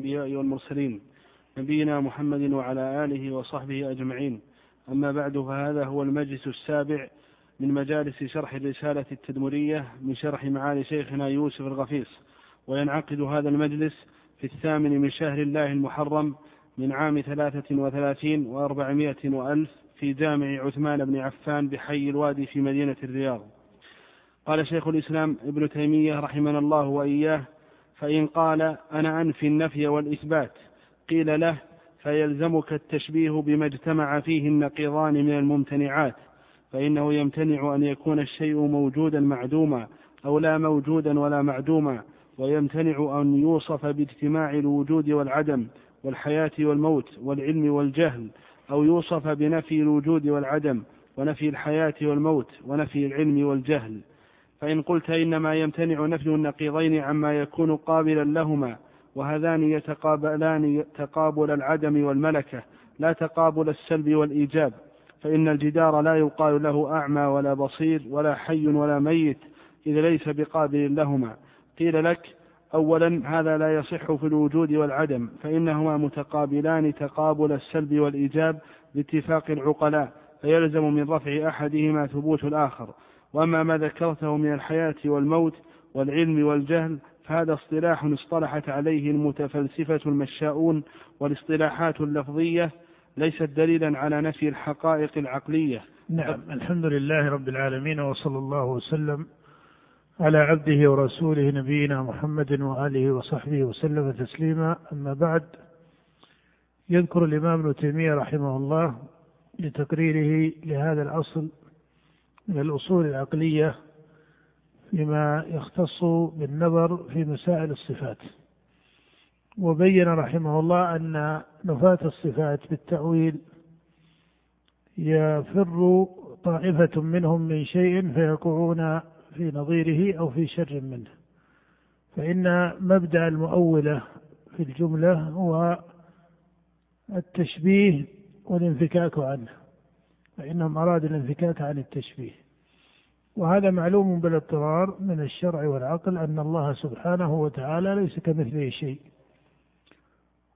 الأنبياء والمرسلين نبينا محمد وعلى آله وصحبه أجمعين. أما بعد فهذا هو المجلس السابع من مجالس شرح الرسالة التدمرية من شرح معالي شيخنا يوسف الغفيص. وينعقد هذا المجلس في الثامن من شهر الله المحرم من عام ثلاثة وثلاثين وأربعمائة وألف في جامع عثمان بن عفان بحي الوادي في مدينة الرياض. قال شيخ الإسلام ابن تيمية رحمنا الله وإياه فإن قال أنا أنفي النفي والإثبات قيل له فيلزمك التشبيه بما اجتمع فيه النقيضان من الممتنعات فإنه يمتنع أن يكون الشيء موجودا معدوما أو لا موجودا ولا معدوما ويمتنع أن يوصف باجتماع الوجود والعدم والحياة والموت والعلم والجهل أو يوصف بنفي الوجود والعدم ونفي الحياة والموت ونفي العلم والجهل. فإن قلت إنما يمتنع نفي النقيضين عما يكون قابلا لهما وهذان يتقابلان تقابل العدم والملكة لا تقابل السلب والإيجاب فإن الجدار لا يقال له أعمى ولا بصير ولا حي ولا ميت إذ ليس بقابل لهما. قيل لك أولا هذا لا يصح في الوجود والعدم فإنهما متقابلان تقابل السلب والإيجاب باتفاق العقلاء فيلزم من رفع أحدهما ثبوت الآخر. وأما ما ذكرته من الحياة والموت والعلم والجهل فهذا اصطلاح اصطلحت عليه المتفلسفة المشاؤون والاصطلاحات اللفظية ليست دليلا على نفي الحقائق العقلية. نعم الحمد لله رب العالمين وصلى الله وسلم على عبده ورسوله نبينا محمد وآله وصحبه وسلم تسليما. أما بعد يذكر الإمام ابن تيمية رحمه الله لتقريره لهذا الأصل من الأصول العقلية فيما يختص بالنظر في مسائل الصفات. وبين رحمه الله أن نفاة الصفات بالتأويل يفر طائفة منهم من شيء فيقعون في نظيره أو في شر منه. فإن مبدأ المؤولة في الجملة هو التشبيه والانفكاك عنه. فإنهم أرادوا الانفكاك عن التشبيه. وهذا معلوم بالاضطرار من الشرع والعقل أن الله سبحانه وتعالى ليس كمثله شيء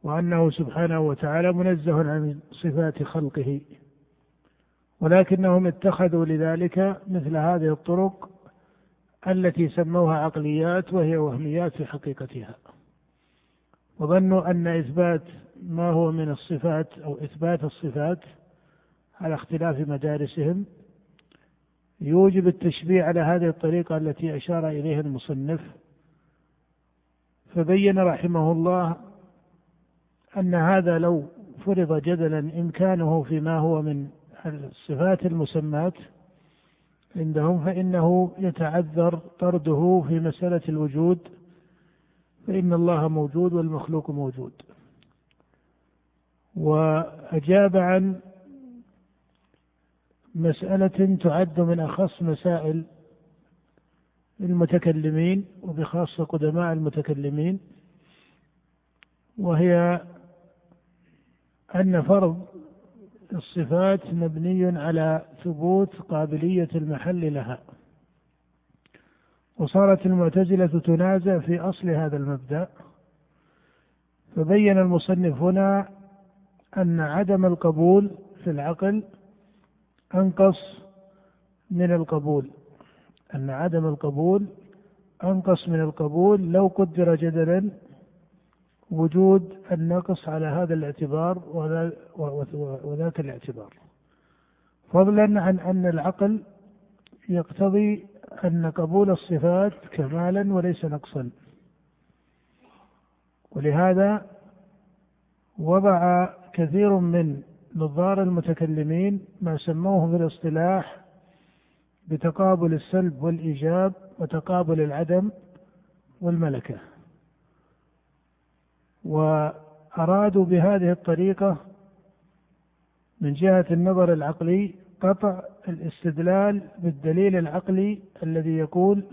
وأنه سبحانه وتعالى منزه عن صفات خلقه ولكنهم اتخذوا لذلك مثل هذه الطرق التي سموها عقليات وهي وهميات في حقيقتها. وظنوا أن إثبات ما هو من الصفات أو إثبات الصفات على اختلاف مدارسهم يوجب التشبيه على هذه الطريقة التي أشار إليها المصنف. فبين رحمه الله أن هذا لو فرض جدلا إمكانه فيما هو من الصفات المسمات عندهم فإنه يتعذر طرده في مسألة الوجود فإن الله موجود والمخلوق موجود. وأجاب عن مسألة تعد من أخص مسائل المتكلمين وبخاصة قدماء المتكلمين وهي أن فرض الصفات مبني على ثبوت قابلية المحل لها وصارت المعتزلة تنازع في أصل هذا المبدأ فبين المصنف هنا أن عدم القبول في العقل أنقص من القبول. أن عدم القبول أنقص من القبول لو قدر جدلا وجود النقص على هذا الاعتبار وذاك الاعتبار. فضلا عن أن العقل يقتضي أن قبول الصفات كمالا وليس نقصا. ولهذا وضع كثير من نظار المتكلمين ما سموه في الاصطلاح بتقابل السلب والإيجاب وتقابل العدم والملكة. وأرادوا بهذه الطريقة من جهة النظر العقلي قطع الاستدلال بالدليل العقلي الذي يقول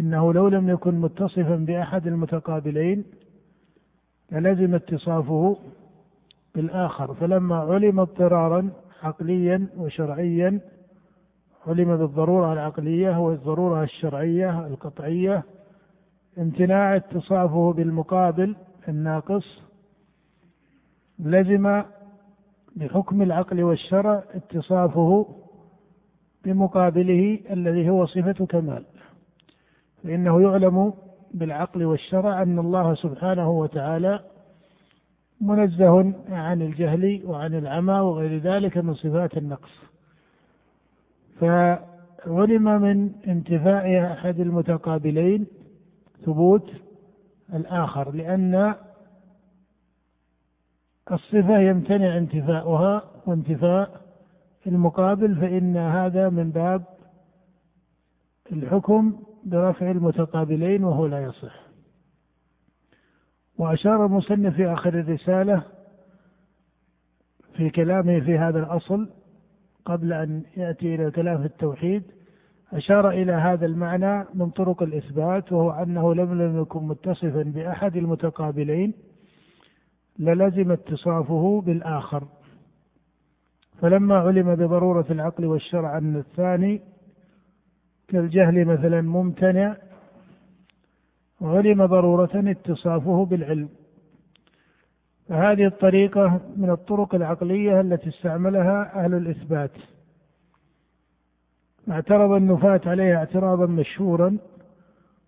إنه لو لم يكن متصفا بأحد المتقابلين للزم اتصافه بالآخر. فلما علم اضطرارا عقليا وشرعيا علم بالضرورة العقلية والضرورة الشرعية القطعية امتناع اتصافه بالمقابل الناقص لزم بحكم العقل والشرع اتصافه بمقابله الذي هو صفة كمال. فإنه يعلم بالعقل والشرع أن الله سبحانه وتعالى منزه عن الجهل وعن العمى وغير ذلك من صفات النقص. فعلم من انتفاء أحد المتقابلين ثبوت الآخر لأن الصفة يمتنع انتفاؤها وانتفاء المقابل فإن هذا من باب الحكم برفع المتقابلين وهو لا يصح. وأشار المصنف في آخر الرسالة في كلامه في هذا الأصل قبل أن يأتي إلى الكلام في التوحيد أشار إلى هذا المعنى من طرق الإثبات وهو أنه لم يكن متصفا بأحد المتقابلين للزم اتصافه بالآخر. فلما علم بضرورة العقل والشرع أن الثاني كالجهل مثلا ممتنع علم ضرورة اتصافه بالعلم. فهذه الطريقة من الطرق العقلية التي استعملها أهل الإثبات. اعترض النفاة عليها اعتراضا مشهورا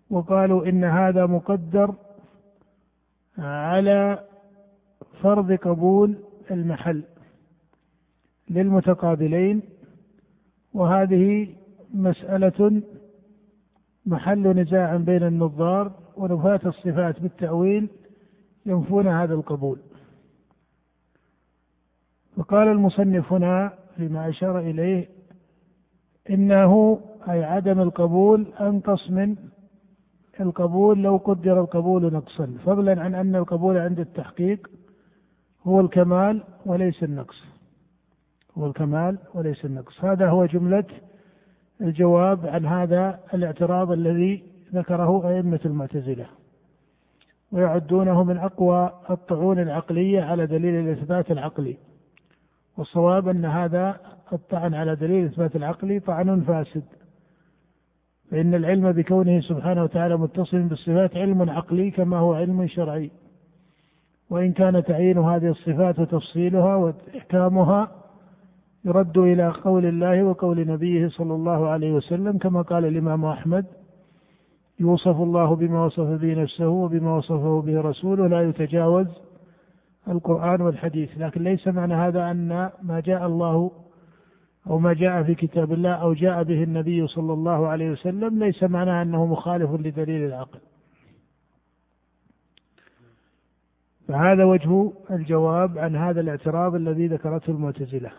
وقالوا إن هذا مقدر على فرض قبول المحل للمتقابلين وهذه مسألة محل نزاع بين النظار ونفاة الصفات بالتأويل ينفون هذا القبول. فقال المصنف هنا فيما أشار إليه إنه أي عدم القبول أنقص من القبول لو قدر القبول نقصا. فضلا عن أن القبول عند التحقيق هو الكمال وليس النقص. هو الكمال وليس النقص. هذا هو جملة الجواب عن هذا الاعتراض الذي ذكره أئمة المعتزلة. ويعدونه من أقوى الطعون العقلية على دليل الإثبات العقلي. والصواب أن هذا الطعن على دليل الإثبات العقلي طعن فاسد. فإن العلم بكونه سبحانه وتعالى متصل بالصفات علم عقلي كما هو علم شرعي. وإن كان تعيين هذه الصفات وتفصيلها وإحكامها يرد إلى قول الله وقول نبيه صلى الله عليه وسلم كما قال الإمام أحمد يوصف الله بما وصف به نفسه وبما وصفه به رسوله لا يتجاوز القرآن والحديث. لكن ليس معنى هذا أن ما جاء الله أو ما جاء في كتاب الله أو جاء به النبي صلى الله عليه وسلم ليس معنى أنه مخالف لدليل العقل. فهذا وجه الجواب عن هذا الاعتراض الذي ذكرته المعتزلة.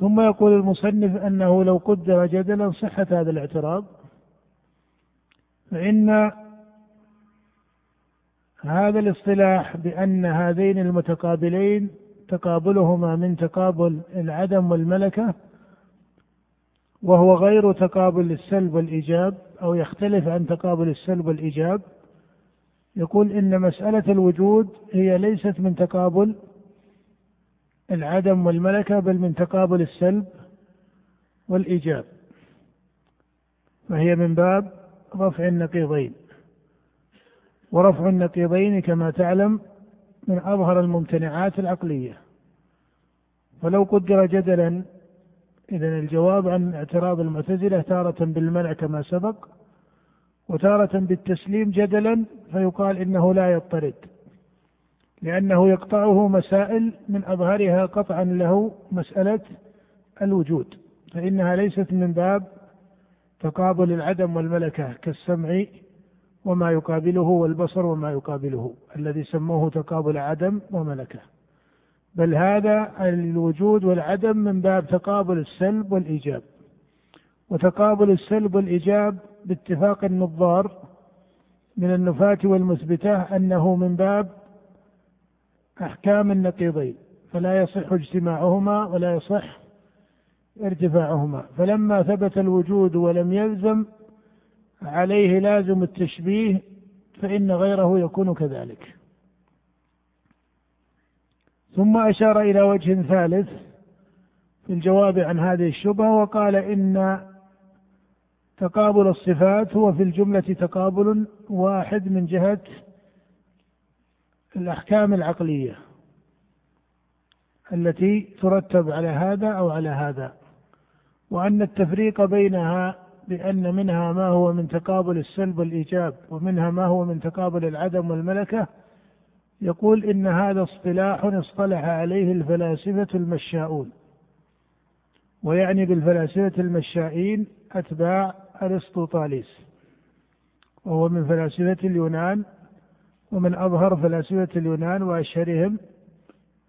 ثم يقول المصنف أنه لو قدر جدلا صحة هذا الاعتراض. فإن هذا الاصطلاح بأن هذين المتقابلين تقابلهما من تقابل العدم والملكة وهو غير تقابل السلب والإيجاب أو يختلف عن تقابل السلب والإيجاب. يقول إن مسألة الوجود هي ليست من تقابل العدم والملكة بل من تقابل السلب والإيجاب. فهي من باب رفع النقيضين. ورفع النقيضين كما تعلم من أظهر الممتنعات العقلية. فلو قدر جدلا إذا الجواب عن اعتراض المعتزلة تارة بالمنع كما سبق وتارة بالتسليم جدلا فيقال إنه لا يضطرد لأنه يقطعه مسائل من أظهرها قطعا له مسألة الوجود فإنها ليست من باب تقابل العدم والملكة كالسمع وما يقابله والبصر وما يقابله الذي سموه تقابل عدم وملكة. بل هذا الوجود والعدم من باب تقابل السلب والإيجاب. وتقابل السلب والإيجاب باتفاق النظار من النفاة والمثبتة أنه من باب أحكام النقيضين فلا يصح اجتماعهما ولا يصح ارتفاعهما. فلما ثبت الوجود ولم يلزم عليه لازم التشبيه فإن غيره يكون كذلك. ثم أشار إلى وجه ثالث في الجواب عن هذه الشبهة وقال إن تقابل الصفات هو في الجملة تقابل واحد من جهة الأحكام العقلية التي ترتب على هذا أو على هذا. وأن التفريق بينها بأن منها ما هو من تقابل السلب والإيجاب ومنها ما هو من تقابل العدم والملكة. يقول إن هذا اصطلاح اصطلح عليه الفلاسفة المشاؤون. ويعني بالفلاسفة المشائين أتباع أرسطوطاليس. وهو من فلاسفة اليونان ومن أظهر فلاسفة اليونان وأشهرهم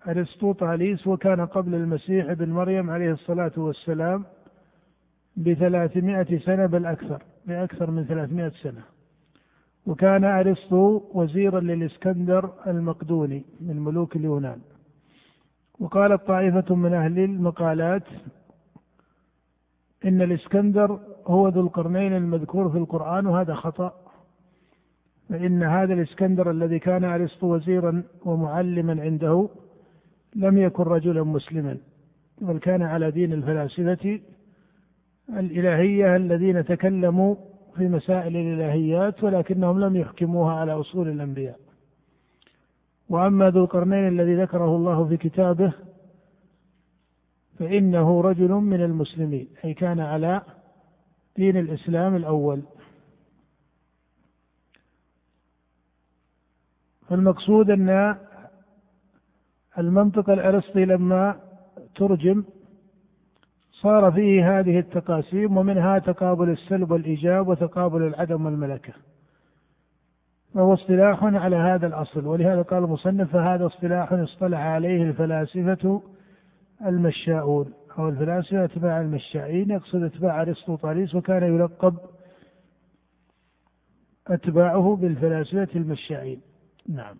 أرسطوطاليس وكان قبل المسيح ابن مريم عليه الصلاة والسلام بثلاثمائة سنة بل أكثر بأكثر من ثلاثمائة سنة. وكان أرسطو وزيرا للإسكندر المقدوني من ملوك اليونان. وقالت طائفة من أهل المقالات إن الإسكندر هو ذو القرنين المذكور في القرآن وهذا خطأ. فإن هذا الإسكندر الذي كان أرسطو وزيرا ومعلما عنده لم يكن رجلا مسلما بل كان على دين الفلاسفة الإلهية الذين تكلموا في مسائل الإلهيات ولكنهم لم يحكموها على أصول الأنبياء. وأما ذو القرنين الذي ذكره الله في كتابه فإنه رجل من المسلمين أي كان على دين الإسلام الأول. فالمقصود أن المنطق الأرسطي لما ترجم صار فيه هذه التقاسيم ومنها تقابل السلب والإيجاب وتقابل العدم والملكة. وهو اصطلاح على هذا الأصل ولهذا قال المصنف فهذا اصطلاح اصطلح عليه الفلاسفة المشاؤون. أو الفلاسفة أتباع المشائين يقصد أتباع أرسطوطاليس وكان يلقب أتباعه بالفلاسفة المشائين. نعم.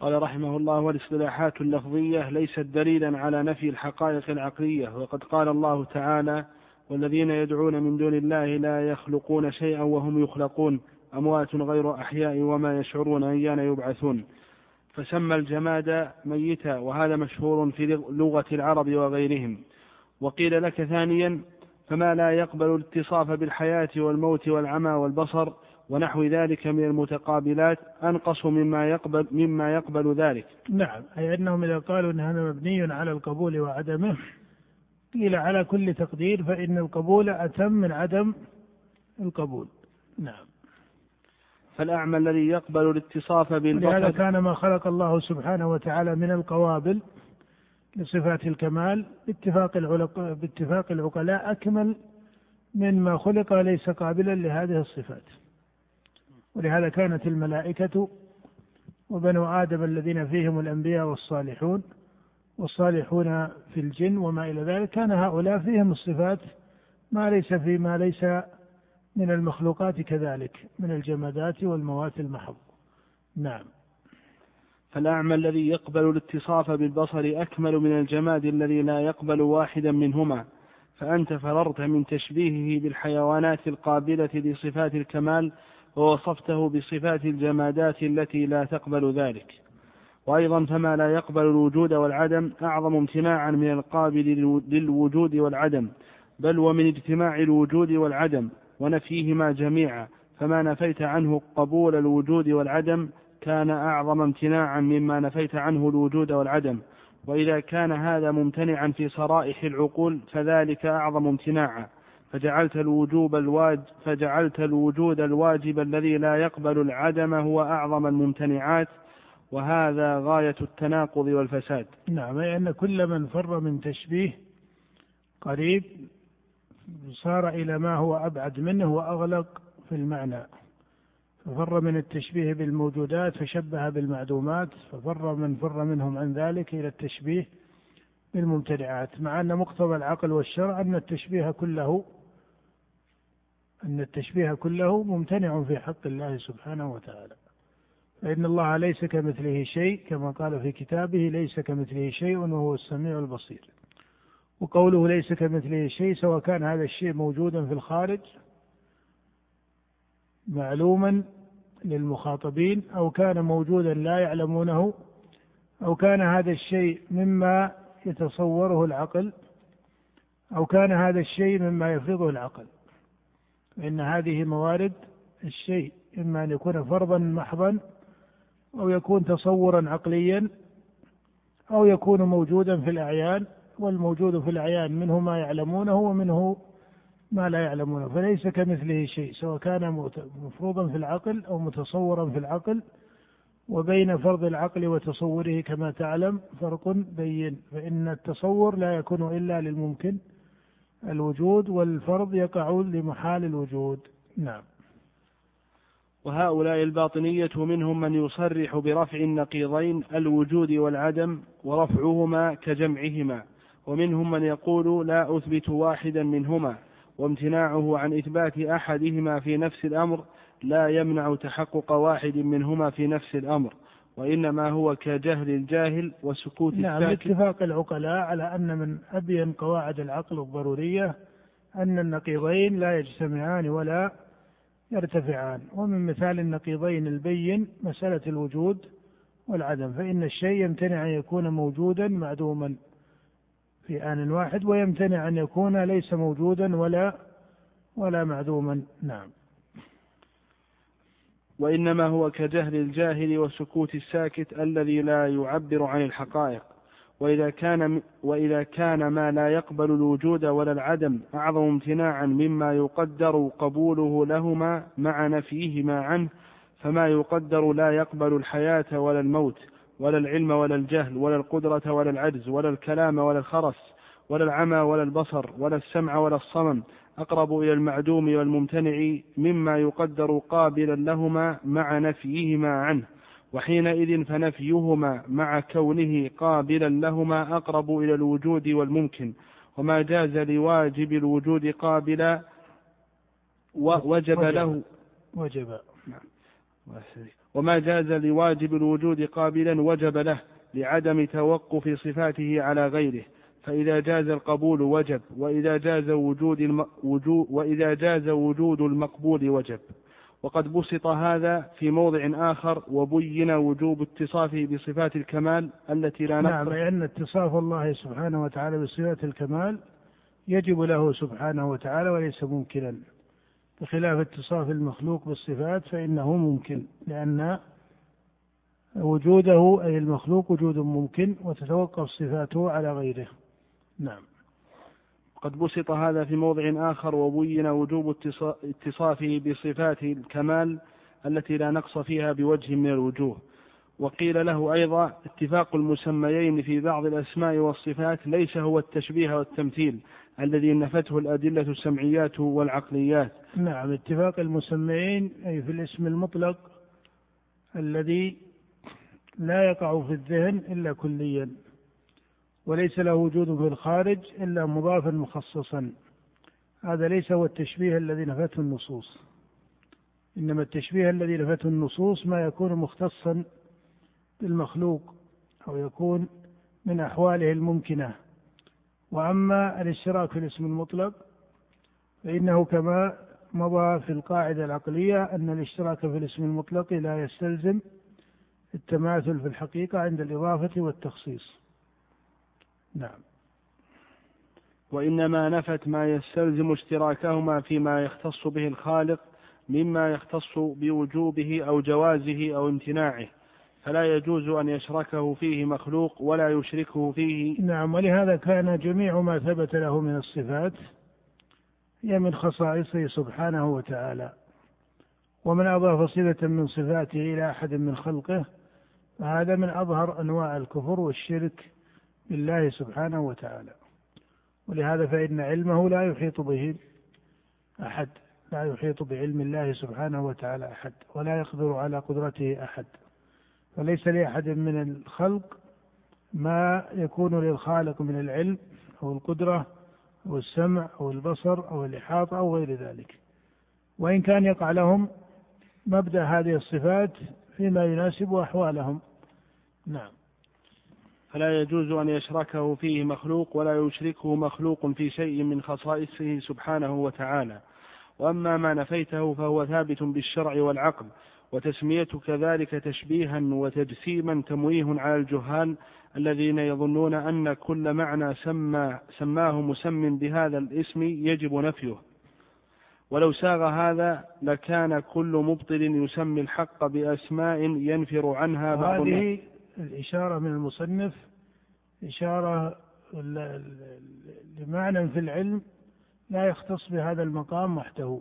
قال رحمه الله والاصطلاحات اللفظية ليست دليلا على نفي الحقائق العقلية وقد قال الله تعالى والذين يدعون من دون الله لا يخلقون شيئا وهم يخلقون أموات غير أحياء وما يشعرون أيان يبعثون. فسمى الجماد ميتا وهذا مشهور في لغة العرب وغيرهم. وقيل لك ثانيا فما لا يقبل الاتصاف بالحياة والموت والعمى والبصر ونحو ذلك من المتقابلات أنقص مما يقبل مما يقبل ذلك. نعم أي أنهم إذا قالوا أن هذا مبني على القبول وعدمه قيل على كل تقدير فإن القبول أتم من عدم القبول. نعم. فالأعمى الذي يقبل الاتصاف بالبصر لهذا كان ما خلق الله سبحانه وتعالى من القوابل لصفات الكمال باتفاق باتفاق العقلاء أكمل مما خلق ليس قابلا لهذه الصفات. ولهذا كانت الملائكة وبنو آدم الذين فيهم الأنبياء والصالحون والصالحون في الجن وما إلى ذلك كان هؤلاء فيهم الصفات ما ليس فيما ليس من المخلوقات كذلك من الجمادات والموات المحض. نعم. فالأعمى الذي يقبل الاتصاف بالبصر أكمل من الجماد الذي لا يقبل واحدا منهما. فأنت فررت من تشبيهه بالحيوانات القابلة لصفات الكمال ووصفته بصفات الجمادات التي لا تقبل ذلك. وأيضا فما لا يقبل الوجود والعدم أعظم امتناعا من القابل للوجود والعدم بل ومن اجتماع الوجود والعدم ونفيهما جميعا. فما نفيت عنه قبول الوجود والعدم كان أعظم امتناعا مما نفيت عنه الوجود والعدم. وإذا كان هذا ممتنعا في صرائح العقول فذلك أعظم امتناعا. فجعلت الوجوب الواج فجعلت الوجود الواجب الذي لا يقبل العدم هو أعظم الممتنعات وهذا غاية التناقض والفساد. نعم أي أن كل من فر من تشبيه قريب صار إلى ما هو أبعد منه وأغلق في المعنى. ففر من التشبيه بالموجودات فشبه بالمعدومات ففر من فر منهم عن ذلك إلى التشبيه بالممتنعات مع أن مقتضى العقل والشرع أن التشبيه كله أن التشبيه كله ممتنع في حق الله سبحانه وتعالى. فإن الله ليس كمثله شيء كما قال في كتابه ليس كمثله شيء وهو السميع البصير. وقوله ليس كمثله شيء سواء كان هذا الشيء موجودا في الخارج معلوما للمخاطبين أو كان موجودا لا يعلمونه أو كان هذا الشيء مما يتصوره العقل أو كان هذا الشيء مما يفرضه العقل. فإن هذه موارد الشيء إما أن يكون فرضا محضا أو يكون تصورا عقليا أو يكون موجودا في الأعيان والموجود في الأعيان منه ما يعلمونه ومنه ما لا يعلمونه فليس كمثله شيء سواء كان مفروضا في العقل أو متصورا في العقل. وبين فرض العقل وتصوره كما تعلم فرق بين فإن التصور لا يكون إلا للممكن الوجود والفرض يقع لمحال الوجود. نعم. وهؤلاء الباطنية منهم من يصرح برفع النقيضين الوجود والعدم ورفعهما كجمعهما ومنهم من يقول لا أثبت واحدا منهما. وامتناعه عن إثبات أحدهما في نفس الأمر لا يمنع تحقق واحد منهما في نفس الأمر وإنما هو كجهل الجاهل وسكوت نعم اتفاق العقلاء على أن من أبين قواعد العقل الضرورية أن النقيضين لا يجتمعان ولا يرتفعان ومن مثال النقيضين البين مسألة الوجود والعدم فإن الشيء يمتنع أن يكون موجودا معدوما. في آن واحد ويمتنع أن يكون ليس موجودا ولا ولا معدوما نعم. وإنما هو كجهل الجاهل وسكوت الساكت الذي لا يعبر عن الحقائق. وإذا كان وإذا كان ما لا يقبل الوجود ولا العدم أعظم امتناعا مما يقدر قبوله لهما مع نفيهما عنه فما يقدر لا يقبل الحياة ولا الموت. ولا العلم ولا الجهل ولا القدرة ولا العجز ولا الكلام ولا الخرس ولا العمى ولا البصر ولا السمع ولا الصمم أقرب إلى المعدوم والممتنع مما يقدر قابلا لهما مع نفيهما عنه وحينئذ فنفيهما مع كونه قابلا لهما أقرب إلى الوجود والممكن وما جاز لواجب الوجود قابلا وجب له. وجب. نعم. وما جاز لواجب الوجود قابلا وجب له لعدم توقف صفاته على غيره. فإذا جاز القبول وجب وإذا جاز وجود الم... وإذا جاز وجود المقبول وجب. وقد بسط هذا في موضع آخر وبين وجوب اتصافه بصفات الكمال التي لا نقص. نعم لأن اتصاف الله سبحانه وتعالى بصفات الكمال يجب له سبحانه وتعالى وليس ممكنا. بخلاف اتصاف المخلوق بالصفات فإنه ممكن لأن وجوده أي المخلوق وجود ممكن وتتوقف صفاته على غيره. نعم. قد بسط هذا في موضع آخر وبين وجوب اتصافه بصفات الكمال التي لا نقص فيها بوجه من الوجوه. وقيل له أيضا اتفاق المسميين في بعض الأسماء والصفات ليس هو التشبيه والتمثيل الذي نفته الأدلة السمعيات والعقليات. نعم اتفاق المسميين أي في الاسم المطلق الذي لا يقع في الذهن إلا كليا وليس له وجود في الخارج إلا مضافا مخصصا. هذا ليس هو التشبيه الذي نفته النصوص. إنما التشبيه الذي نفته النصوص ما يكون مختصا بالمخلوق أو يكون من أحواله الممكنة. وأما الاشتراك في الاسم المطلق فإنه كما مضى في القاعدة العقلية أن الاشتراك في الاسم المطلق لا يستلزم التماثل في الحقيقة عند الإضافة والتخصيص. نعم. وإنما نفت ما يستلزم اشتراكهما فيما يختص به الخالق مما يختص بوجوبه أو جوازه أو امتناعه. فلا يجوز أن يشركه فيه مخلوق ولا يشركه فيه. نعم ولهذا كان جميع ما ثبت له من الصفات هي من خصائصه سبحانه وتعالى. ومن أضاف صفة من صفاته إلى أحد من خلقه فهذا من أظهر أنواع الكفر والشرك بالله سبحانه وتعالى. ولهذا فإن علمه لا يحيط به أحد لا يحيط بعلم الله سبحانه وتعالى أحد ولا يقدر على قدرته أحد. فليس لأحد من الخلق ما يكون للخالق من العلم أو القدرة أو السمع أو البصر أو الإحاطة أو غير ذلك. وإن كان يقع لهم مبدأ هذه الصفات فيما يناسب أحوالهم. نعم. فلا يجوز أن يشركه فيه مخلوق ولا يشركه مخلوق في شيء من خصائصه سبحانه وتعالى. وأما ما نفيته فهو ثابت بالشرع والعقل وتسميتك ذلك تشبيها وتجسيما تمويه على الجهال الذين يظنون أن كل معنى سمى سماه مسم بهذا الاسم يجب نفيه. ولو ساغ هذا لكان كل مبطل يسمي الحق بأسماء ينفر عنها بعض هذه الإشارة من المصنف إشارة لمعنى في العلم لا يختص بهذا المقام وحده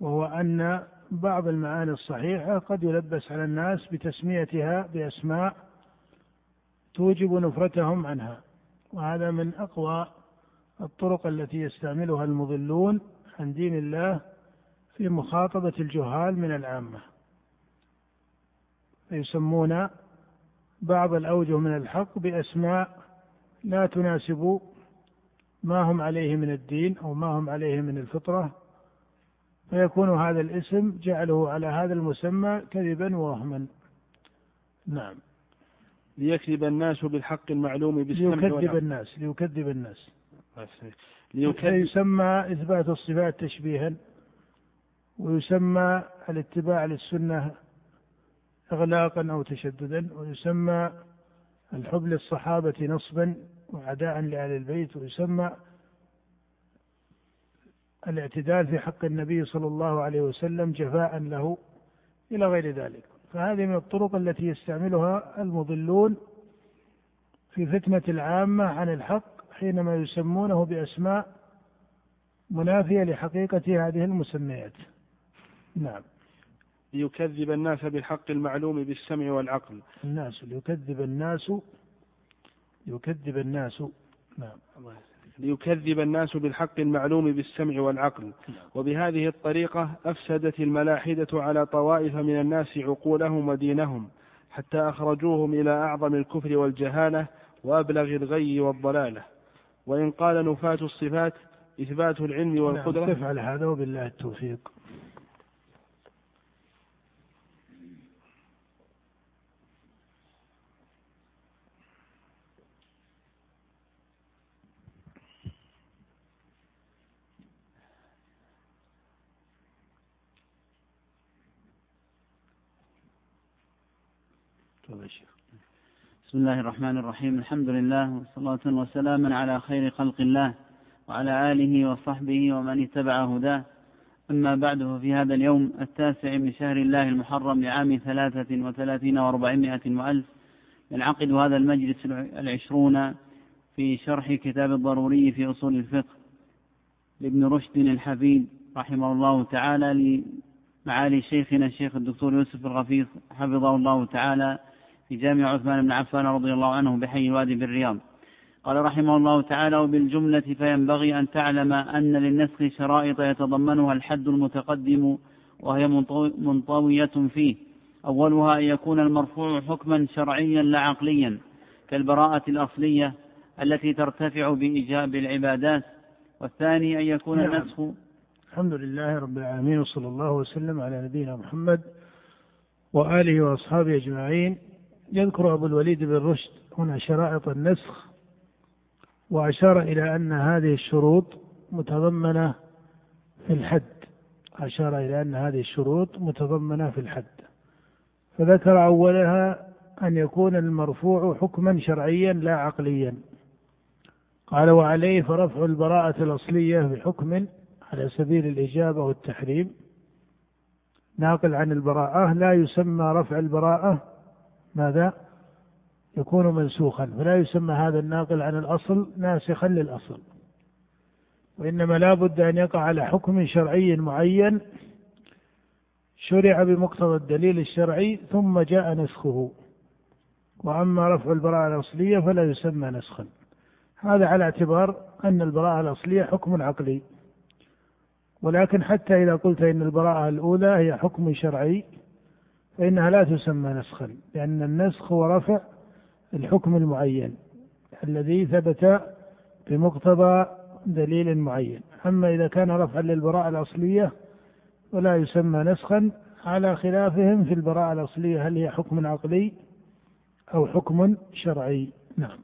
وهو أن بعض المعاني الصحيحة قد يلبس على الناس بتسميتها بأسماء توجب نفرتهم عنها وهذا من أقوى الطرق التي يستعملها المضلون عن دين الله في مخاطبة الجهال من العامة. فيسمون بعض الأوجه من الحق بأسماء لا تناسب ما هم عليه من الدين أو ما هم عليه من الفطرة. فيكون هذا الاسم جعله على هذا المسمى كذبا ووهما نعم. ليكذب الناس بالحق المعلوم بالسمع ليكذب الناس ليكذب الناس. ليكذب. يسمى إثبات الصفات تشبيها ويسمى الاتباع للسنة إغلاقا أو تشددا ويسمى الحب للصحابة نصبا. وعداء لأهل البيت ويسمى الاعتدال في حق النبي صلى الله عليه وسلم جفاء له إلى غير ذلك. فهذه من الطرق التي يستعملها المضلون في فتنة العامة عن الحق حينما يسمونه بأسماء منافية لحقيقة هذه المسميات. نعم. ليكذب الناس بالحق المعلوم بالسمع والعقل. الناس ليكذب الناس ليكذب الناس. نعم. ليكذب الناس بالحق المعلوم بالسمع والعقل. نعم. وبهذه الطريقة أفسدت الملاحدة على طوائف من الناس عقولهم ودينهم حتى أخرجوهم إلى أعظم الكفر والجهالة وأبلغ الغي والضلالة. وإن قال نفاة الصفات إثبات العلم نعم، والقدرة. نعم تفعل هذا وبالله التوفيق. بسم الله الرحمن الرحيم. الحمد لله والصلاة وسلاما على خير خلق الله وعلى آله وصحبه ومن اتبع هداه. أما بعد ففي هذا اليوم التاسع من شهر الله المحرم لعام ثلاثة وثلاثين وأربعمائة وألف ينعقد هذا المجلس العشرون في شرح كتاب الضروري في أصول الفقه لابن رشد الحفيد رحمه الله تعالى لمعالي شيخنا الشيخ الدكتور يوسف الغفيص حفظه الله تعالى. في جامع عثمان بن عفان رضي الله عنه بحي الوادي بالرياض قال رحمه الله تعالى وبالجملة فينبغي أن تعلم أن للنسخ شرائط يتضمنها الحد المتقدم وهي منطوية فيه. أولها أن يكون المرفوع حكما شرعيا لا عقليا كالبراءة الأصلية التي ترتفع بإيجاب العبادات. والثاني أن يكون نعم. النسخ الحمد لله رب العالمين وصلى الله وسلم على نبينا محمد وآله وأصحابه أجمعين. يذكر أبو الوليد بن رشد هنا شرائط النسخ وأشار إلى أن هذه الشروط متضمنة في الحد. أشار إلى أن هذه الشروط متضمنة في الحد. فذكر أولها أن يكون المرفوع حكما شرعيا لا عقليا. قال وعليه فرفع البراءة الأصلية بحكم على سبيل الإجابة والتحريم ناقل عن البراءة لا يسمى رفع البراءة ماذا؟ يكون منسوخا. فلا يسمى هذا الناقل عن الأصل ناسخا للأصل. وإنما لا بد أن يقع على حكم شرعي معين شرع بمقتضى الدليل الشرعي ثم جاء نسخه. وأما رفع البراءة الأصلية فلا يسمى نسخا. هذا على اعتبار أن البراءة الأصلية حكم عقلي. ولكن حتى إذا قلت إن البراءة الأولى هي حكم شرعي فإنها لا تسمى نسخا لأن النسخ هو رفع الحكم المعين الذي ثبت بمقتضى دليل معين. أما إذا كان رفعا للبراءة الأصلية فلا يسمى نسخا على خلافهم في البراءة الأصلية هل هي حكم عقلي أو حكم شرعي. نعم.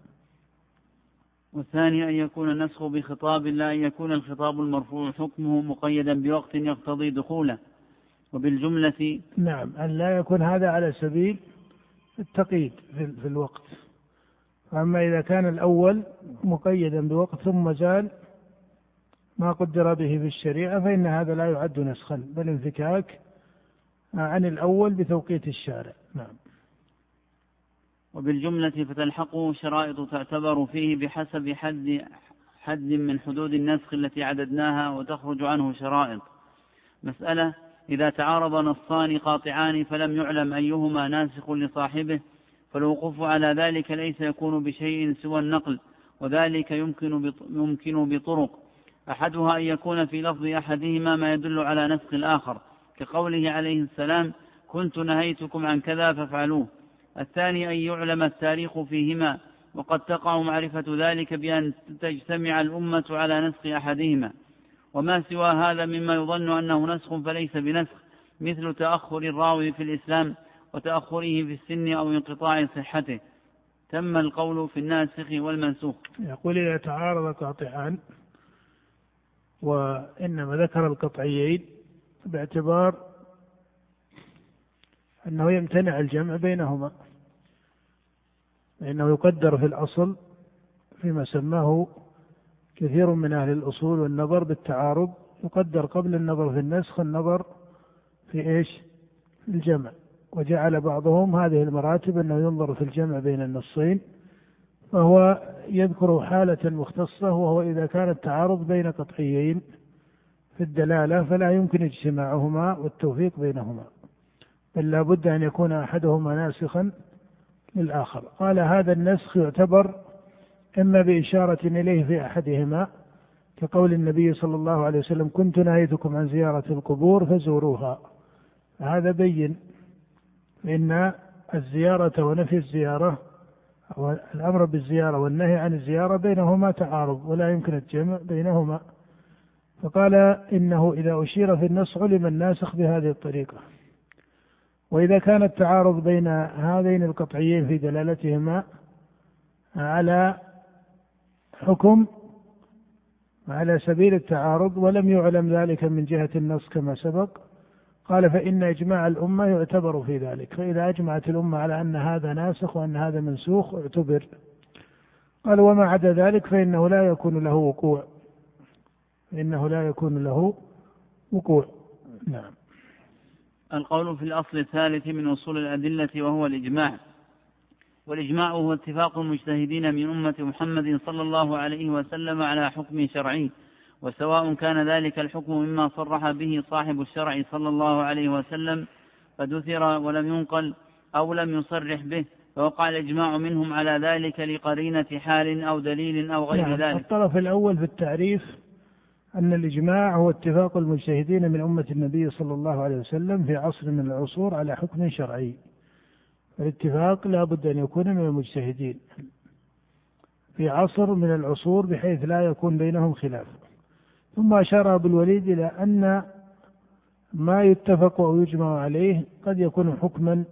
والثاني أن يكون النسخ بخطاب لا أن يكون الخطاب المرفوع حكمه مقيدا بوقت يقتضي دخوله. وبالجملة نعم أن لا يكون هذا على سبيل التقييد في الوقت. أما إذا كان الأول مقيدا بوقت ثم زال ما قدر به في الشريعة فإن هذا لا يعد نسخا بل انفكاك عن الأول بتوقيت الشارع. نعم. وبالجملة فتلحقه شرائط تعتبر فيه بحسب حد حد من حدود النسخ التي عددناها وتخرج عنه شرائط. مسألة إذا تعارض نصان قاطعان فلم يعلم أيهما ناسخ لصاحبه فالوقوف على ذلك ليس يكون بشيء سوى النقل وذلك يمكن يمكن بطرق. أحدها أن يكون في لفظ أحدهما ما يدل على نسخ الآخر كقوله عليه السلام كنت نهيتكم عن كذا فافعلوه الثاني أن يعلم التاريخ فيهما وقد تقع معرفة ذلك بأن تجتمع الأمة على نسخ أحدهما. وما سوى هذا مما يظن أنه نسخ فليس بنسخ مثل تأخر الراوي في الإسلام وتأخره في السن أو انقطاع صحته. تم القول في الناسخ والمنسوخ. يقول إذا تعارض قاطعان وإنما ذكر القطعيين باعتبار أنه يمتنع الجمع بينهما لأنه يقدر في الأصل فيما سماه كثير من أهل الأصول والنظر بالتعارض يقدر قبل النظر في النسخ النظر في إيش؟ في الجمع. وجعل بعضهم هذه المراتب أنه ينظر في الجمع بين النصين فهو يذكر حالة مختصة وهو إذا كان التعارض بين قطعيين في الدلالة فلا يمكن اجتماعهما والتوفيق بينهما. بل لا بد أن يكون أحدهما ناسخا للآخر. قال هذا النسخ يعتبر إما بإشارة إليه في أحدهما كقول النبي صلى الله عليه وسلم كنت نهيتكم عن زيارة القبور فزوروها. هذا بين فإن الزيارة ونفي الزيارة الأمر بالزيارة والنهي عن الزيارة بينهما تعارض ولا يمكن الجمع بينهما. فقال إنه إذا أشير في النص علم الناسخ بهذه الطريقة. وإذا كان التعارض بين هذين القطعيين في دلالتهما على حكم على سبيل التعارض ولم يعلم ذلك من جهة النص كما سبق. قال فإن إجماع الأمة يعتبر في ذلك فإذا أجمعت الأمة على أن هذا ناسخ وأن هذا منسوخ اعتبر. قال وما عدا ذلك فإنه لا يكون له وقوع. فإنه لا يكون له وقوع. نعم. القول في الأصل الثالث من أصول الأدلة وهو الإجماع. والإجماع هو اتفاق المجتهدين من أمة محمد صلى الله عليه وسلم على حكم شرعي وسواء كان ذلك الحكم مما صرح به صاحب الشرع صلى الله عليه وسلم فدثر ولم ينقل أو لم يصرح به فوقع الإجماع منهم على ذلك لقرينة حال أو دليل أو غير نعم ذلك. الطرف الأول في التعريف أن الإجماع هو اتفاق المجتهدين من أمة النبي صلى الله عليه وسلم في عصر من العصور على حكم شرعي. الاتفاق لا بد أن يكون من المجتهدين في عصر من العصور بحيث لا يكون بينهم خلاف. ثم أشار أبو الوليد إلى أن ما يتفق أو يجمع عليه قد يكون حكما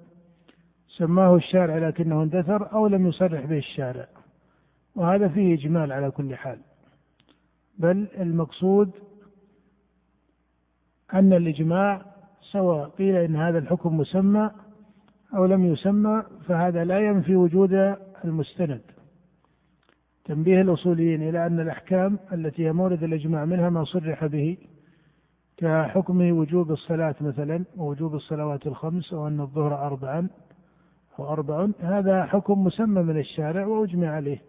سماه الشارع لكنه اندثر أو لم يصرح به الشارع وهذا فيه إجمال على كل حال. بل المقصود أن الإجماع سواء قيل إن هذا الحكم مسمى أو لم يسمى فهذا لا ينفي وجود المستند. تنبيه الأصوليين إلى أن الأحكام التي هي مورد الإجماع منها ما صرح به كحكم وجوب الصلاة مثلا ووجوب الصلوات الخمس أو أن الظهر أربعا أو أربع هذا حكم مسمى من الشارع وأجمع عليه.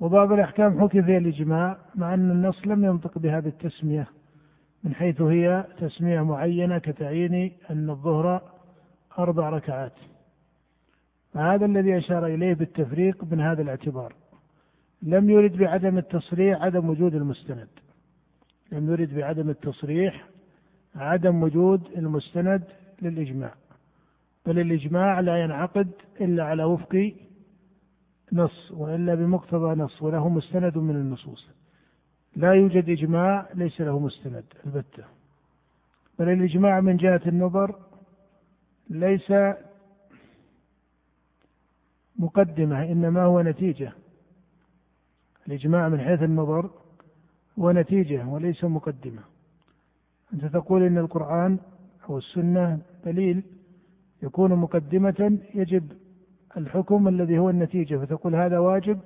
وبعض الأحكام حكي فيها الإجماع مع أن النص لم ينطق بها بالتسمية من حيث هي تسمية معينة كتعيين أن الظهر أربع ركعات. فهذا الذي أشار إليه بالتفريق من هذا الاعتبار. لم يرد بعدم التصريح عدم وجود المستند. لم يرد بعدم التصريح عدم وجود المستند للإجماع. بل الإجماع لا ينعقد إلا على وفق نص وإلا بمقتضى نص وله مستند من النصوص. لا يوجد إجماع ليس له مستند البتة. بل الإجماع من جهة النظر ليس مقدمة إنما هو نتيجة. الإجماع من حيث النظر هو نتيجة وليس مقدمة. أنت تقول إن القرآن أو السنة دليل يكون مقدمة يجب الحكم الذي هو النتيجة فتقول هذا واجب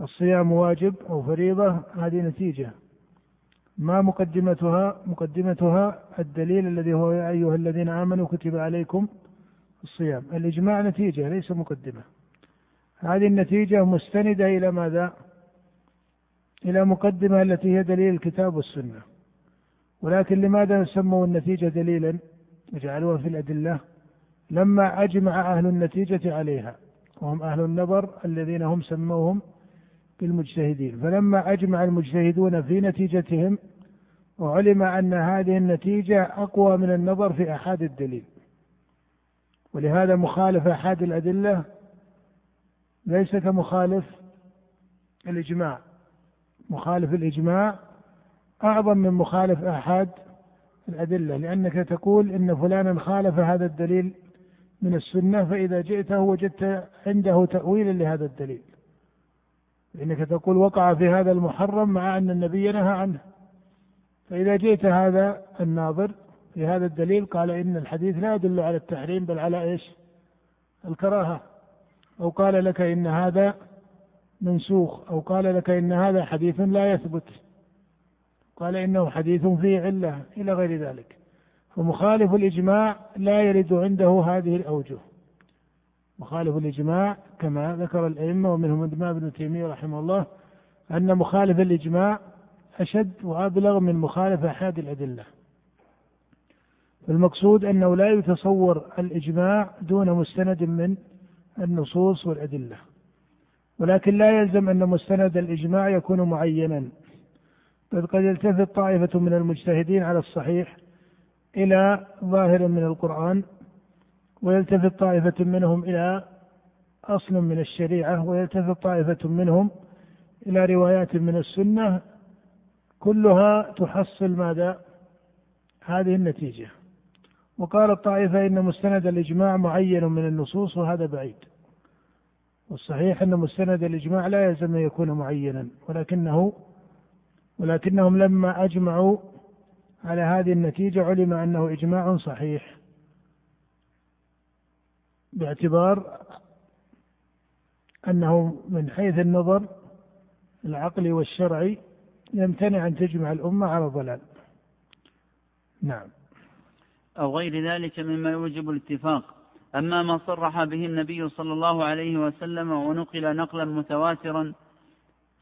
الصيام واجب أو فريضة هذه نتيجة. ما مقدمتها مقدمتها الدليل الذي هو يا أيها الذين آمنوا كتب عليكم الصيام. الإجماع نتيجة ليس مقدمة. هذه النتيجة مستندة إلى ماذا؟ إلى مقدمة التي هي دليل الكتاب والسنة. ولكن لماذا سموا النتيجة دليلا؟ وجعلوها في الأدلة. لما أجمع أهل النتيجة عليها وهم أهل النظر الذين هم سموهم بالمجتهدين فلما أجمع المجتهدون في نتيجتهم وعلم أن هذه النتيجة أقوى من النظر في أحاد الدليل. ولهذا مخالف أحاد الأدلة ليس كمخالف الإجماع. مخالف الإجماع أعظم من مخالف أحد الأدلة لأنك تقول إن فلانا خالف هذا الدليل من السنة فإذا جئته وجدت عنده تأويلا لهذا الدليل. لأنك تقول وقع في هذا المحرم مع أن النبي نهى عنه. فإذا جئت هذا الناظر في هذا الدليل قال إن الحديث لا يدل على التحريم بل على إيش؟ الكراهة. أو قال لك إن هذا منسوخ. أو قال لك إن هذا حديث لا يثبت. قال إنه حديث فيه علة إلى غير ذلك. فمخالف الإجماع لا يرد عنده هذه الأوجه. مخالف الإجماع كما ذكر الأئمة ومنهم الإمام ابن تيمية رحمه الله أن مخالف الإجماع أشد وأبلغ من مخالف أحد الأدلة. المقصود أنه لا يتصور الإجماع دون مستند من النصوص والأدلة ولكن لا يلزم أن مستند الإجماع يكون معينا. بل قد يلتفت طائفة من المجتهدين على الصحيح إلى ظاهر من القرآن ويلتفت طائفة منهم إلى أصل من الشريعة ويلتفت طائفة منهم إلى روايات من السنة كلها تحصل ماذا؟ هذه النتيجة. وقال الطائفة إن مستند الإجماع معين من النصوص وهذا بعيد. والصحيح أن مستند الإجماع لا يلزم أن يكون معينا ولكنه ولكنهم لما أجمعوا على هذه النتيجة علم أنه إجماع صحيح. باعتبار أنه من حيث النظر العقلي والشرعي يمتنع أن تجمع الأمة على الضلال. نعم. أو غير ذلك مما يوجب الاتفاق. أما ما صرح به النبي صلى الله عليه وسلم ونقل نقلا متواترا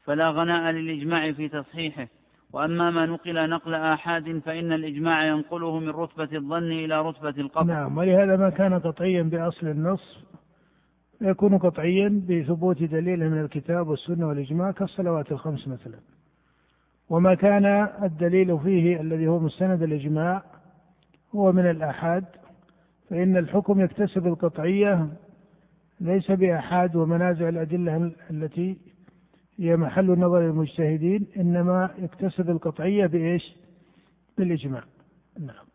فلا غناء للإجماع في تصحيحه. وأما ما نقل نقل آحاد فإن الإجماع ينقله من رتبة الظن إلى رتبة القطع نعم ولهذا ما كان قطعيا بأصل النص يكون قطعيا بثبوت دليل من الكتاب والسنة والإجماع كالصلوات الخمس مثلا. وما كان الدليل فيه الذي هو مستند الإجماع هو من الآحاد فإن الحكم يكتسب القطعية ليس بأحاد ومنازع الأدلة التي هي محل نظر المجتهدين إنما يكتسب القطعية بإيش؟ بالإجماع. نعم.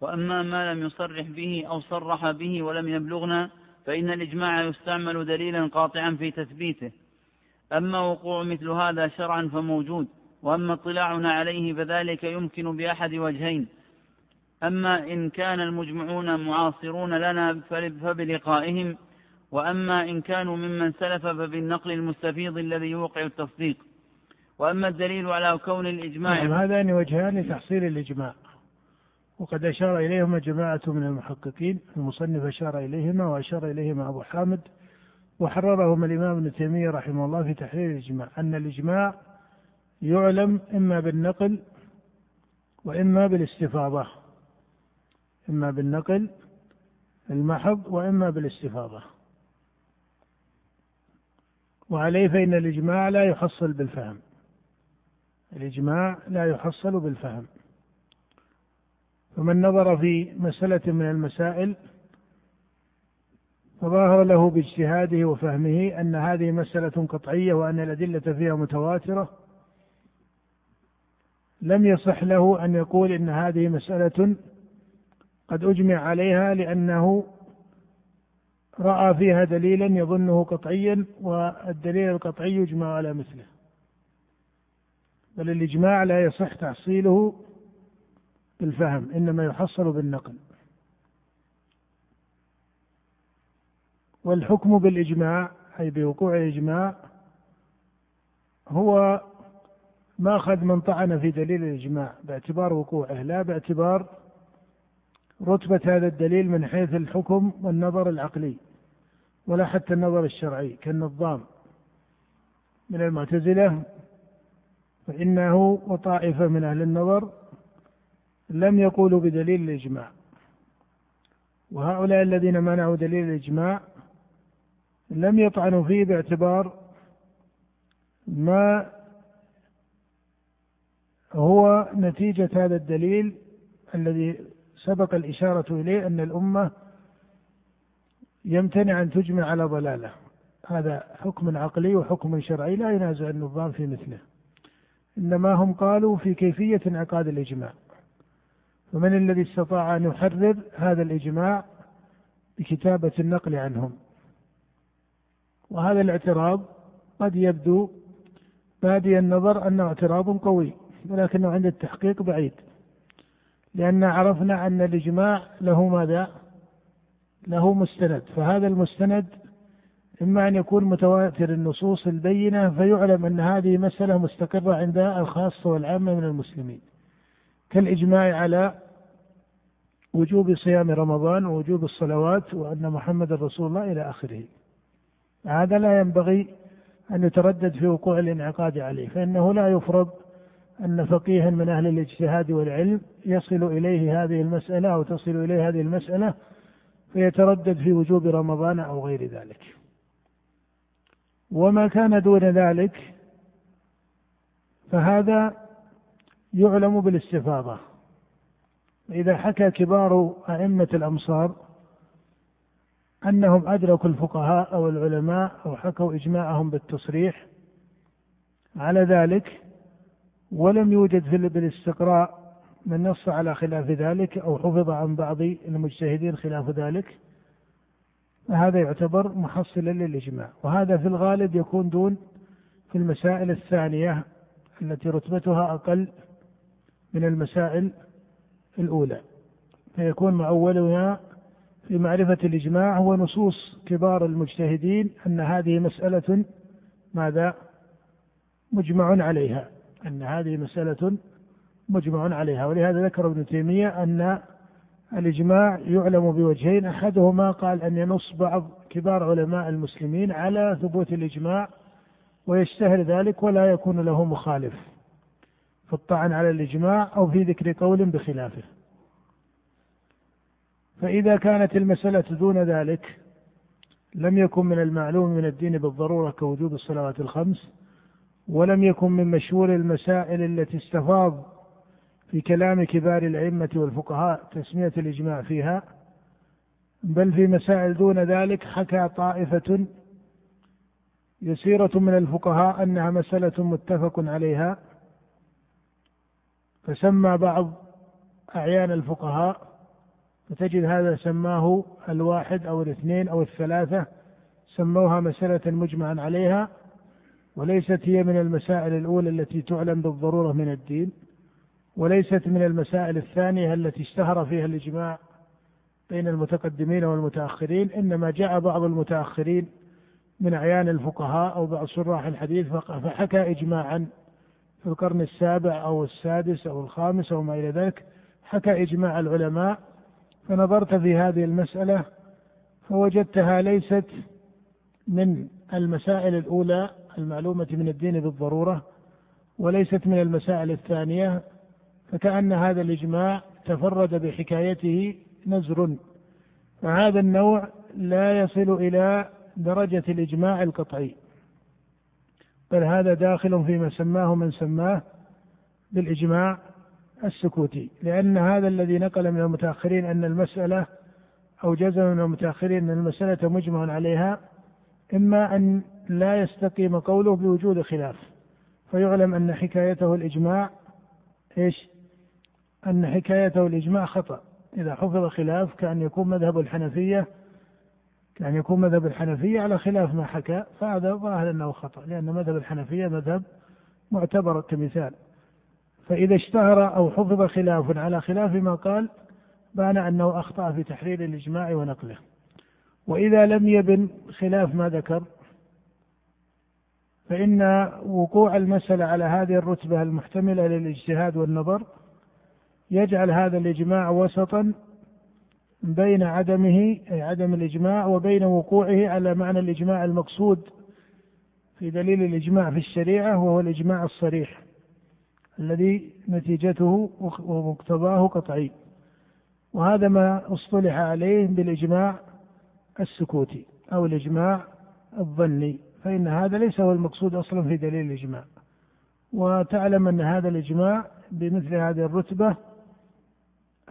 وأما ما لم يصرح به أو صرح به ولم يبلغنا فإن الإجماع يستعمل دليلا قاطعا في تثبيته. أما وقوع مثل هذا شرعا فموجود وأما اطلاعنا عليه فذلك يمكن بأحد وجهين. أما إن كان المجمعون معاصرون لنا فبلقائهم وأما إن كانوا ممن سلف فبالنقل المستفيض الذي يوقع التصديق. وأما الدليل على كون الإجماع نعم هذان وجهان لتحصيل الإجماع. وقد أشار إليهما جماعة من المحققين المصنف أشار إليهما وأشار إليهما أبو حامد وحررهما الإمام ابن تيمية رحمه الله في تحرير الإجماع. أن الإجماع يعلم إما بالنقل وإما بالاستفاضة. إما بالنقل المحض وإما بالاستفاضة. وعليه فإن الإجماع لا يحصل بالفهم. الإجماع لا يحصل بالفهم. فمن نظر في مسألة من المسائل فظاهر له باجتهاده وفهمه أن هذه مسألة قطعية وأن الأدلة فيها متواترة. لم يصح له أن يقول إن هذه مسألة قد أجمع عليها لأنه رأى فيها دليلا يظنه قطعيا والدليل القطعي يجمع على مثله. بل الإجماع لا يصح تحصيله بالفهم إنما يحصل بالنقل. والحكم بالإجماع أي بوقوع الإجماع هو ماخذ من طعن في دليل الإجماع باعتبار وقوعه. لا باعتبار رتبة هذا الدليل من حيث الحكم والنظر العقلي. ولا حتى النظر الشرعي كالنظام. من المعتزلة فإنه وطائفة من أهل النظر لم يقولوا بدليل الإجماع. وهؤلاء الذين منعوا دليل الإجماع لم يطعنوا فيه باعتبار ما هو نتيجة هذا الدليل الذي سبق الإشارة إليه أن الأمة يمتنع أن تجمع على ضلالة. هذا حكم عقلي وحكم شرعي لا ينازع النظام في مثله. إنما هم قالوا في كيفية انعقاد الإجماع. فمن الذي استطاع أن يحرر هذا الإجماع؟ بكتابة النقل عنهم. وهذا الاعتراض قد يبدو بادي النظر أنه اعتراض قوي ولكنه عند التحقيق بعيد. لأن عرفنا أن الإجماع له ماذا؟ له مستند. فهذا المستند إما أن يكون متواتر النصوص البينة فيعلم أن هذه مسألة مستقرة عند الخاصة والعامة من المسلمين. كالإجماع على وجوب صيام رمضان ووجوب الصلوات وأن محمد رسول الله إلى آخره. هذا لا ينبغي أن يتردد في وقوع الانعقاد عليه فإنه لا يفرض أن فقيها من أهل الاجتهاد والعلم يصل إليه هذه المسألة أو تصل إليه هذه المسألة فيتردد في وجوب رمضان أو غير ذلك. وما كان دون ذلك فهذا يعلم بالاستفاضة. إذا حكى كبار أئمة الأمصار أنهم أدركوا الفقهاء أو العلماء أو حكوا إجماعهم بالتصريح على ذلك ولم يوجد في بالاستقراء من نص على خلاف ذلك أو حفظ عن بعض المجتهدين خلاف ذلك فهذا يعتبر محصلا للإجماع وهذا في الغالب يكون دون في المسائل الثانية التي رتبتها أقل من المسائل الأولى فيكون معولها في معرفة الإجماع هو نصوص كبار المجتهدين أن هذه مسألة ماذا؟ مجمع عليها أن هذه مسألة مجمع عليها. ولهذا ذكر ابن تيمية أن الإجماع يعلم بوجهين. أحدهما قال أن ينص بعض كبار علماء المسلمين على ثبوت الإجماع ويشتهر ذلك ولا يكون له مخالف في الطعن على الإجماع أو في ذكر قول بخلافه. فإذا كانت المسألة دون ذلك لم يكن من المعلوم من الدين بالضرورة كوجوب الصلوات الخمس ولم يكن من مشهور المسائل التي استفاض في كلام كبار الأئمة والفقهاء تسمية الإجماع فيها بل في مسائل دون ذلك حكى طائفة يسيرة من الفقهاء أنها مسألة متفق عليها فسمى بعض أعيان الفقهاء فتجد هذا سماه الواحد أو الاثنين أو الثلاثة سموها مسألة مجمعا عليها وليست هي من المسائل الأولى التي تعلم بالضرورة من الدين. وليست من المسائل الثانية التي اشتهر فيها الإجماع بين المتقدمين والمتأخرين إنما جاء بعض المتأخرين من أعيان الفقهاء أو بعض شراح الحديث فحكى إجماعا في القرن السابع أو السادس أو الخامس أو ما إلى ذلك حكى إجماع العلماء فنظرت في هذه المسألة فوجدتها ليست من المسائل الأولى المعلومة من الدين بالضرورة وليست من المسائل الثانية فكأن هذا الإجماع تفرد بحكايته نزر. فهذا النوع لا يصل إلى درجة الإجماع القطعي بل هذا داخل فيما سماه من سماه بالإجماع السكوتي لأن هذا الذي نقل من المتأخرين أن المسألة أو جزم من المتأخرين أن المسألة مجمع عليها إما أن لا يستقيم قوله بوجود خلاف فيعلم أن حكايته الإجماع إيش؟ أن حكايته الإجماع خطأ. إذا حفظ خلاف كأن يكون مذهب الحنفية كأن يكون مذهب الحنفية على خلاف ما حكى فهذا ظاهر أنه خطأ لأن مذهب الحنفية مذهب معتبر كمثال. فإذا اشتهر أو حفظ خلاف على خلاف ما قال بان أنه أخطأ في تحرير الإجماع ونقله. وإذا لم يبن خلاف ما ذكر فإن وقوع المسألة على هذه الرتبة المحتملة للاجتهاد والنظر يجعل هذا الإجماع وسطا بين عدمه أي عدم الإجماع وبين وقوعه على معنى الإجماع المقصود في دليل الإجماع في الشريعة وهو الإجماع الصريح الذي نتيجته ومقتضاه قطعي. وهذا ما اصطلح عليه بالإجماع السكوتي أو الإجماع الظني فإن هذا ليس هو المقصود أصلا في دليل الإجماع. وتعلم أن هذا الإجماع بمثل هذه الرتبة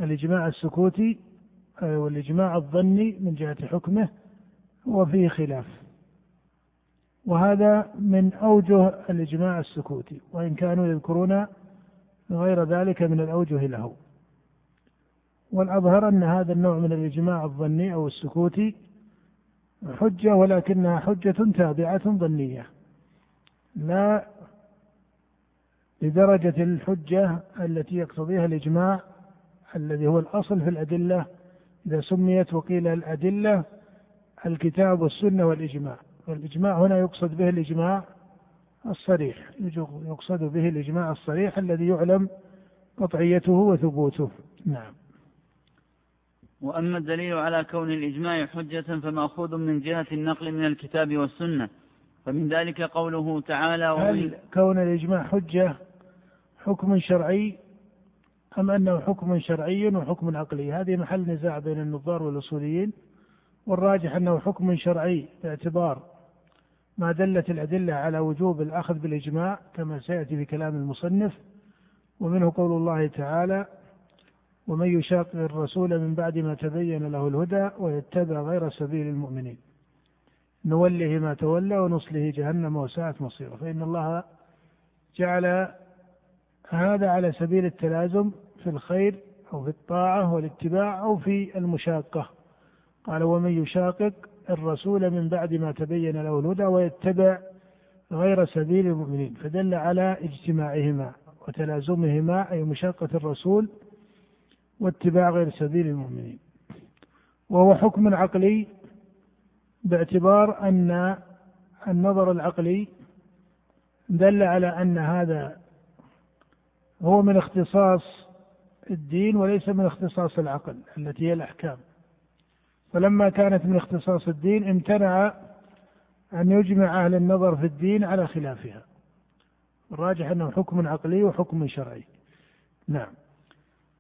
الإجماع السكوتي والإجماع الظني من جهة حكمه وفيه خلاف. وهذا من أوجه الإجماع السكوتي وإن كانوا يذكرون غير ذلك من الأوجه له. والأظهر أن هذا النوع من الإجماع الظني أو السكوتي حجة ولكنها حجة تابعة ظنية لا لدرجة الحجة التي يقتضيها الإجماع الذي هو الأصل في الأدلة إذا سميت وقيل الأدلة الكتاب والسنة والإجماع. والإجماع هنا يقصد به الإجماع الصريح يقصد به الإجماع الصريح الذي يعلم قطعيته وثبوته. نعم. وأما الدليل على كون الإجماع حجة فمأخوذ من جهة النقل من الكتاب والسنة فمن ذلك قوله تعالى هل كون الإجماع حجة حكم شرعي؟ أم أنه حكم شرعي وحكم عقلي؟ هذه محل نزاع بين النظار والأصوليين والراجح أنه حكم شرعي باعتبار ما دلت الأدلة على وجوب الأخذ بالإجماع كما سيأتي في كلام المصنف ومنه قول الله تعالى ومن يشاقق الرسول من بعد ما تبين له الهدى ويتبع غير سبيل المؤمنين. نوله ما تولى ونصله جهنم وساءت مصيره. فإن الله جعل هذا على سبيل التلازم في الخير أو في الطاعة والاتباع أو في المشاقة. قال ومن يشاقق الرسول من بعد ما تبين له الهدى ويتبع غير سبيل المؤمنين. فدل على اجتماعهما وتلازمهما أي مشاقة الرسول واتباع غير سبيل المؤمنين. وهو حكم عقلي باعتبار أن النظر العقلي دل على أن هذا هو من اختصاص الدين وليس من اختصاص العقل التي هي الأحكام. فلما كانت من اختصاص الدين امتنع أن يجمع أهل النظر في الدين على خلافها. الراجح أنه حكم عقلي وحكم شرعي. نعم.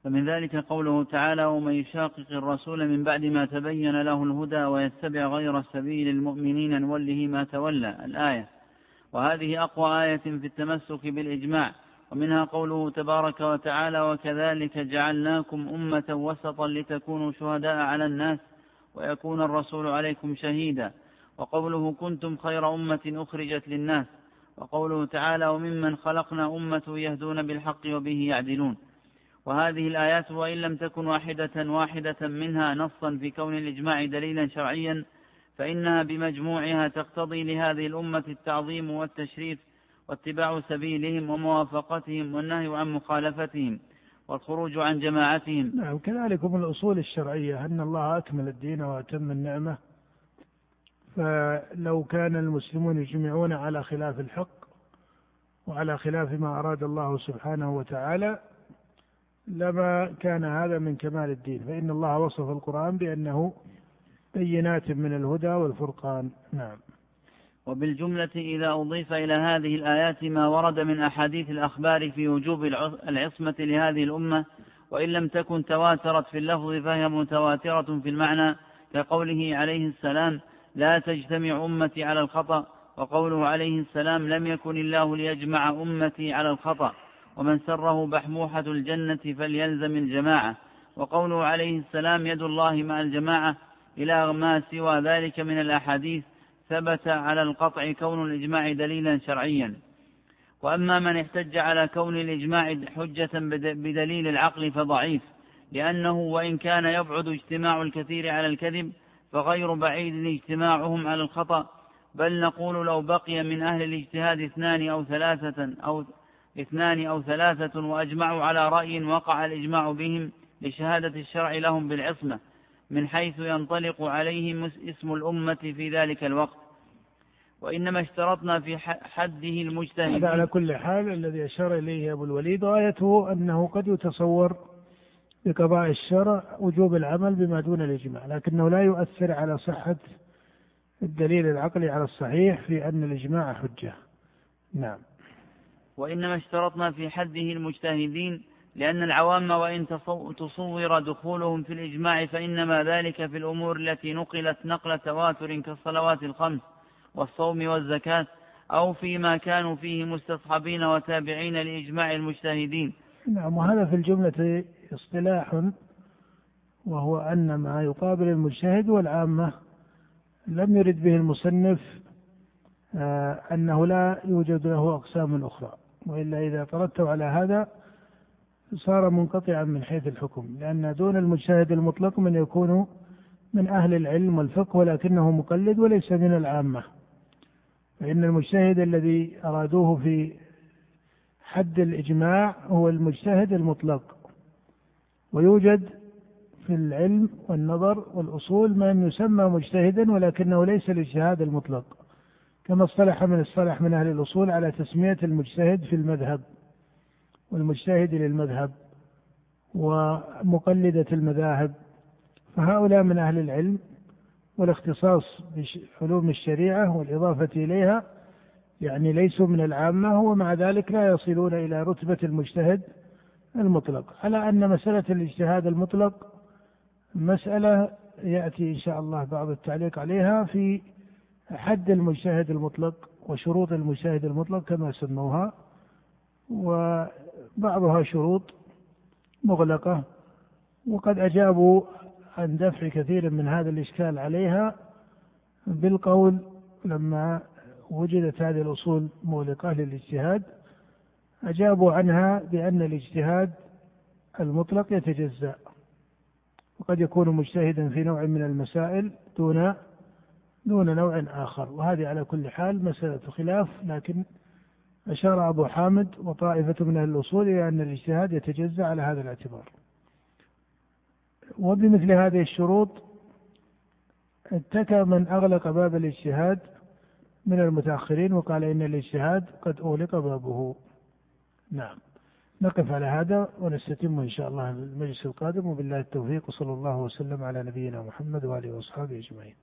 فمن ذلك قوله تعالى ومن يشاقق الرسول من بعد ما تبين له الهدى ويتبع غير سبيل المؤمنين نوله ما تولى الآية. وهذه أقوى آية في التمسك بالإجماع. ومنها قوله تبارك وتعالى وكذلك جعلناكم أمة وسطا لتكونوا شهداء على الناس ويكون الرسول عليكم شهيدا. وقوله كنتم خير أمة أخرجت للناس. وقوله تعالى وممن خلقنا أمة يهدون بالحق وبه يعدلون. وهذه الآيات وإن لم تكن واحدة واحدة منها نصا في كون الإجماع دليلا شرعيا فإنها بمجموعها تقتضي لهذه الأمة التعظيم والتشريف واتباع سبيلهم وموافقتهم والنهي عن مخالفتهم والخروج عن جماعتهم. نعم كذلك من الأصول الشرعية أن الله أكمل الدين وأتم النعمة. فلو كان المسلمون يجمعون على خلاف الحق وعلى خلاف ما أراد الله سبحانه وتعالى لما كان هذا من كمال الدين. فإن الله وصف القرآن بأنه بينات من الهدى والفرقان. نعم. وبالجملة إذا أضيف إلى هذه الآيات ما ورد من أحاديث الأخبار في وجوب العصمة لهذه الأمة وإن لم تكن تواترت في اللفظ فهي متواترة في المعنى كقوله عليه السلام لا تجتمع أمتي على الخطأ وقوله عليه السلام لم يكن الله ليجمع أمتي على الخطأ ومن سره بحموحة الجنة فليلزم الجماعة. وقوله عليه السلام يد الله مع الجماعة إلى ما سوى ذلك من الأحاديث ثبت على القطع كون الإجماع دليلا شرعيا. وأما من احتج على كون الإجماع حجة بدليل العقل فضعيف لأنه وإن كان يبعد اجتماع الكثير على الكذب فغير بعيد اجتماعهم على الخطأ. بل نقول لو بقي من أهل الاجتهاد اثنان أو ثلاثة أو اثنان أو ثلاثة وأجمعوا على رأي وقع الإجماع بهم لشهادة الشرع لهم بالعصمة. من حيث ينطلق عليهم اسم الأمة في ذلك الوقت. وإنما اشترطنا في حده المجتهد. هذا على كل حال الذي أشار إليه أبو الوليد غايته أنه قد يتصور بقضاء الشرع وجوب العمل بما دون الإجماع لكنه لا يؤثر على صحة الدليل العقلي على الصحيح في أن الإجماع حجة. نعم. وإنما اشترطنا في حده المجتهدين لأن العوام وإن تصور دخولهم في الإجماع فإنما ذلك في الأمور التي نقلت نقل تواتر كالصلوات الخمس والصوم والزكاة أو فيما كانوا فيه مستصحبين وتابعين لإجماع المجتهدين. نعم وهذا في الجملة اصطلاح وهو أن ما يقابل المجتهد والعامة لم يرد به المصنف آه، أنه لا يوجد له أقسام أخرى وإلا إذا ترتب على هذا صار منقطعا من حيث الحكم لأن دون المجتهد المطلق من يكون من أهل العلم والفقه ولكنه مقلد وليس من العامة. فإن المجتهد الذي أرادوه في حد الإجماع هو المجتهد المطلق. ويوجد في العلم والنظر والأصول من يسمى مجتهدا ولكنه ليس الاجتهاد المطلق كما اصطلح من اصطلح من أهل الأصول على تسمية المجتهد في المذهب. والمجتهد للمذهب ومقلدة المذاهب فهؤلاء من أهل العلم والاختصاص بعلوم الشريعة والإضافة إليها يعني ليسوا من العامة ومع ذلك لا يصلون إلى رتبة المجتهد المطلق. على أن مسألة الاجتهاد المطلق مسألة يأتي إن شاء الله بعض التعليق عليها في حد المجتهد المطلق وشروط المجتهد المطلق كما سموها وبعضها شروط مغلقة وقد أجابوا عن دفع كثير من هذا الإشكال عليها بالقول لما وجدت هذه الأصول مغلقة للاجتهاد أجابوا عنها بأن الاجتهاد المطلق يتجزأ وقد يكون مجتهدا في نوع من المسائل دون دون نوع آخر وهذه على كل حال مسألة خلاف لكن أشار أبو حامد وطائفة من أهل الأصول إلى أن الاجتهاد يتجزأ على هذا الاعتبار. وبمثل هذه الشروط اتكى من أغلق باب الاجتهاد من المتأخرين وقال إن الاجتهاد قد أغلق بابه. نعم. نقف على هذا ونستتم إن شاء الله المجلس القادم وبالله التوفيق وصلى الله وسلم على نبينا محمد وآله وأصحابه أجمعين.